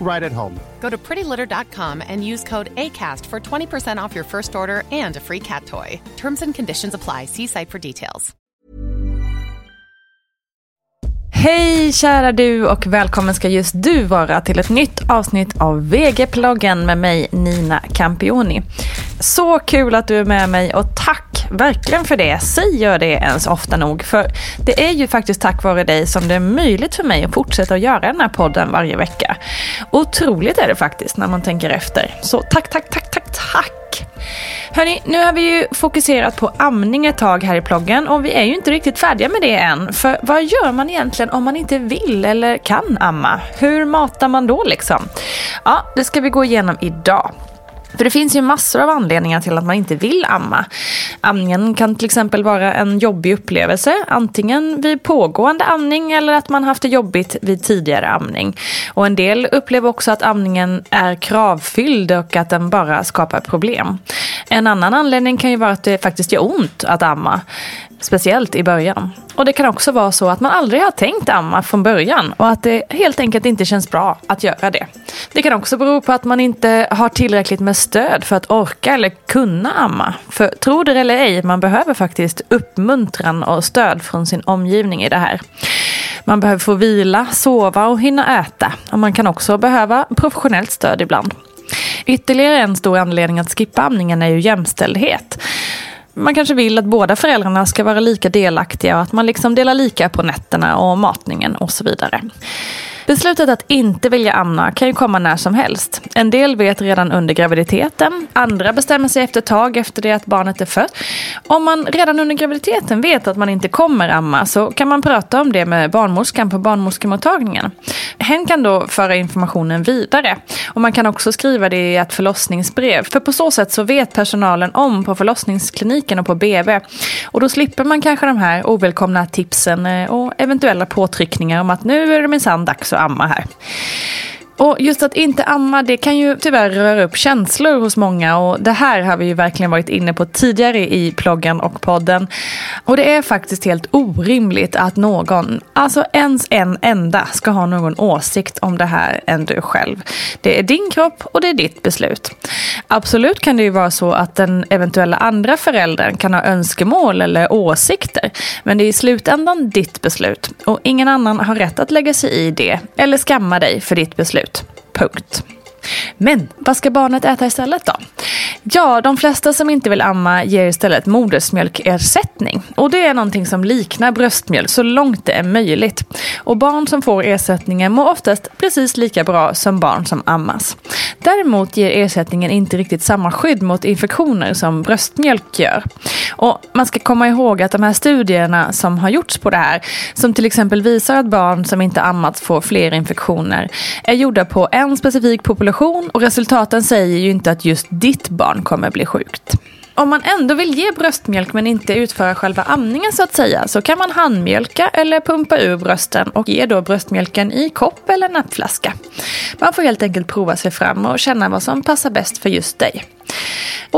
right at home. Go to prettylitter.com and use code ACAST for 20% off your first order and a free cat toy. Terms and conditions apply. See site for details. Hej kära du och välkommen ska just du vara till ett nytt avsnitt av VG-ploggen med mig Nina Campioni. Så kul att du är med mig och tack verkligen för det. Säg gör det ens ofta nog för det är ju faktiskt tack vare dig som det är möjligt för mig att fortsätta att göra den här podden varje vecka. Otroligt är det faktiskt när man tänker efter. Så tack, tack, tack, tack, tack! Hörni, nu har vi ju fokuserat på amning ett tag här i ploggen och vi är ju inte riktigt färdiga med det än. För vad gör man egentligen om man inte vill eller kan amma? Hur matar man då liksom? Ja, det ska vi gå igenom idag. För det finns ju massor av anledningar till att man inte vill amma. Amningen kan till exempel vara en jobbig upplevelse, antingen vid pågående amning eller att man haft det jobbigt vid tidigare amning. Och en del upplever också att amningen är kravfylld och att den bara skapar problem. En annan anledning kan ju vara att det faktiskt gör ont att amma. Speciellt i början. Och det kan också vara så att man aldrig har tänkt amma från början och att det helt enkelt inte känns bra att göra det. Det kan också bero på att man inte har tillräckligt med stöd för att orka eller kunna amma. För tro det eller ej, man behöver faktiskt uppmuntran och stöd från sin omgivning i det här. Man behöver få vila, sova och hinna äta. Och man kan också behöva professionellt stöd ibland. Ytterligare en stor anledning att skippa amningen är ju jämställdhet man kanske vill att båda föräldrarna ska vara lika delaktiga och att man liksom delar lika på nätterna och matningen och så vidare. Beslutet att inte vilja amma kan ju komma när som helst. En del vet redan under graviditeten, andra bestämmer sig efter ett tag efter det att barnet är fött. Om man redan under graviditeten vet att man inte kommer amma så kan man prata om det med barnmorskan på barnmorskemottagningen. Hen kan då föra informationen vidare och man kan också skriva det i ett förlossningsbrev. För på så sätt så vet personalen om på förlossningskliniken och på BB. Och då slipper man kanske de här ovälkomna tipsen eh, och eventuella påtryckningar om att nu är det minsann dags att amma här. Och just att inte amma, det kan ju tyvärr röra upp känslor hos många och det här har vi ju verkligen varit inne på tidigare i ploggen och podden. Och det är faktiskt helt orimligt att någon, alltså ens en enda, ska ha någon åsikt om det här än du själv. Det är din kropp och det är ditt beslut. Absolut kan det ju vara så att den eventuella andra föräldern kan ha önskemål eller åsikter, men det är i slutändan ditt beslut och ingen annan har rätt att lägga sig i det eller skamma dig för ditt beslut. Punkt. Men vad ska barnet äta istället då? Ja, de flesta som inte vill amma ger istället modersmjölkersättning. Och det är någonting som liknar bröstmjölk så långt det är möjligt. Och barn som får ersättningen mår oftast precis lika bra som barn som ammas. Däremot ger ersättningen inte riktigt samma skydd mot infektioner som bröstmjölk gör. Och man ska komma ihåg att de här studierna som har gjorts på det här, som till exempel visar att barn som inte ammats får fler infektioner, är gjorda på en specifik population och resultaten säger ju inte att just ditt barn kommer bli sjukt. Om man ändå vill ge bröstmjölk men inte utföra själva amningen så att säga så kan man handmjölka eller pumpa ur brösten och ge då bröstmjölken i kopp eller nappflaska. Man får helt enkelt prova sig fram och känna vad som passar bäst för just dig.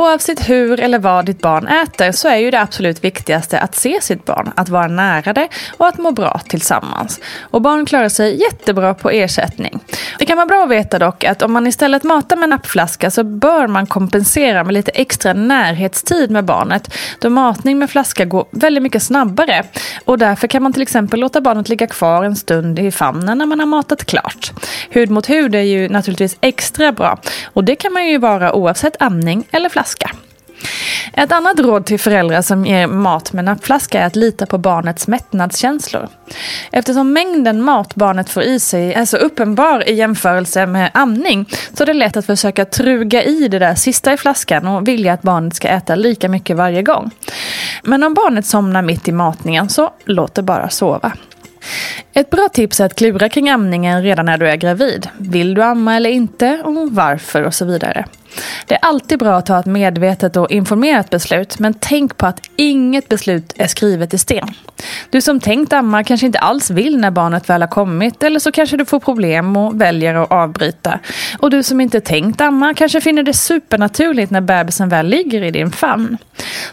Oavsett hur eller vad ditt barn äter så är ju det absolut viktigaste att se sitt barn, att vara nära det och att må bra tillsammans. Och barn klarar sig jättebra på ersättning. Det kan vara bra att veta dock att om man istället matar med nappflaska så bör man kompensera med lite extra närhetstid med barnet då matning med flaska går väldigt mycket snabbare. Och därför kan man till exempel låta barnet ligga kvar en stund i famnen när man har matat klart. Hud mot hud är ju naturligtvis extra bra och det kan man ju vara oavsett amning eller flaska. Ett annat råd till föräldrar som ger mat med nappflaska är att lita på barnets mättnadskänslor. Eftersom mängden mat barnet får i sig är så uppenbar i jämförelse med amning så är det lätt att försöka truga i det där sista i flaskan och vilja att barnet ska äta lika mycket varje gång. Men om barnet somnar mitt i matningen så låt det bara sova. Ett bra tips är att klura kring amningen redan när du är gravid. Vill du amma eller inte och varför och så vidare. Det är alltid bra att ta ett medvetet och informerat beslut, men tänk på att inget beslut är skrivet i sten. Du som tänkt amma kanske inte alls vill när barnet väl har kommit, eller så kanske du får problem och väljer att avbryta. Och du som inte tänkt amma kanske finner det supernaturligt när bebisen väl ligger i din famn.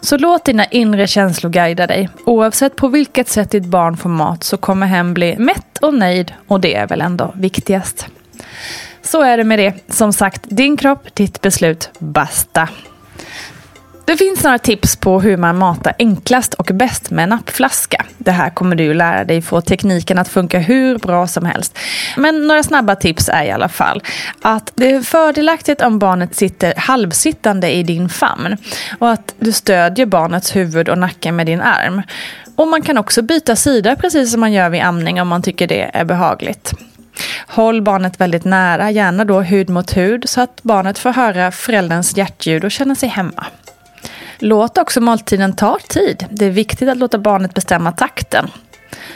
Så låt dina inre känslor guida dig. Oavsett på vilket sätt ditt barn får mat så kommer hem bli mätt och nöjd och det är väl ändå viktigast. Så är det med det. Som sagt, din kropp, ditt beslut, basta. Det finns några tips på hur man matar enklast och bäst med nappflaska. Det här kommer du lära dig få tekniken att funka hur bra som helst. Men några snabba tips är i alla fall att det är fördelaktigt om barnet sitter halvsittande i din famn och att du stödjer barnets huvud och nacke med din arm. Och man kan också byta sida precis som man gör vid amning om man tycker det är behagligt. Håll barnet väldigt nära, gärna då hud mot hud, så att barnet får höra förälderns hjärtljud och känna sig hemma. Låt också måltiden ta tid. Det är viktigt att låta barnet bestämma takten.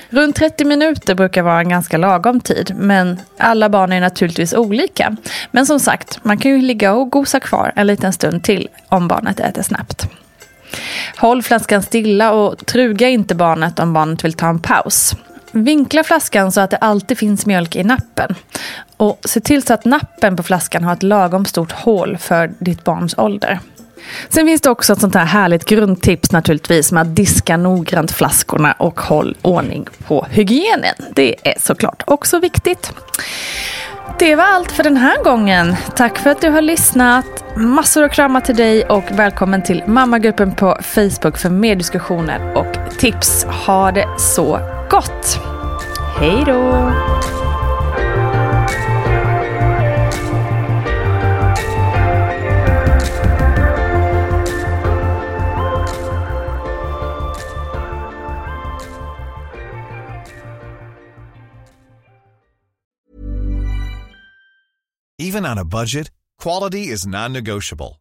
Runt 30 minuter brukar vara en ganska lagom tid, men alla barn är naturligtvis olika. Men som sagt, man kan ju ligga och gosa kvar en liten stund till om barnet äter snabbt. Håll flaskan stilla och truga inte barnet om barnet vill ta en paus. Vinkla flaskan så att det alltid finns mjölk i nappen. Och se till så att nappen på flaskan har ett lagom stort hål för ditt barns ålder. Sen finns det också ett sånt här härligt grundtips naturligtvis med att diska noggrant flaskorna och håll ordning på hygienen. Det är såklart också viktigt. Det var allt för den här gången. Tack för att du har lyssnat. Massor av kramar till dig och välkommen till mammagruppen på Facebook för mer diskussioner och tips. Ha det så gott! Hej då! Even on a budget, quality is non-negotiable.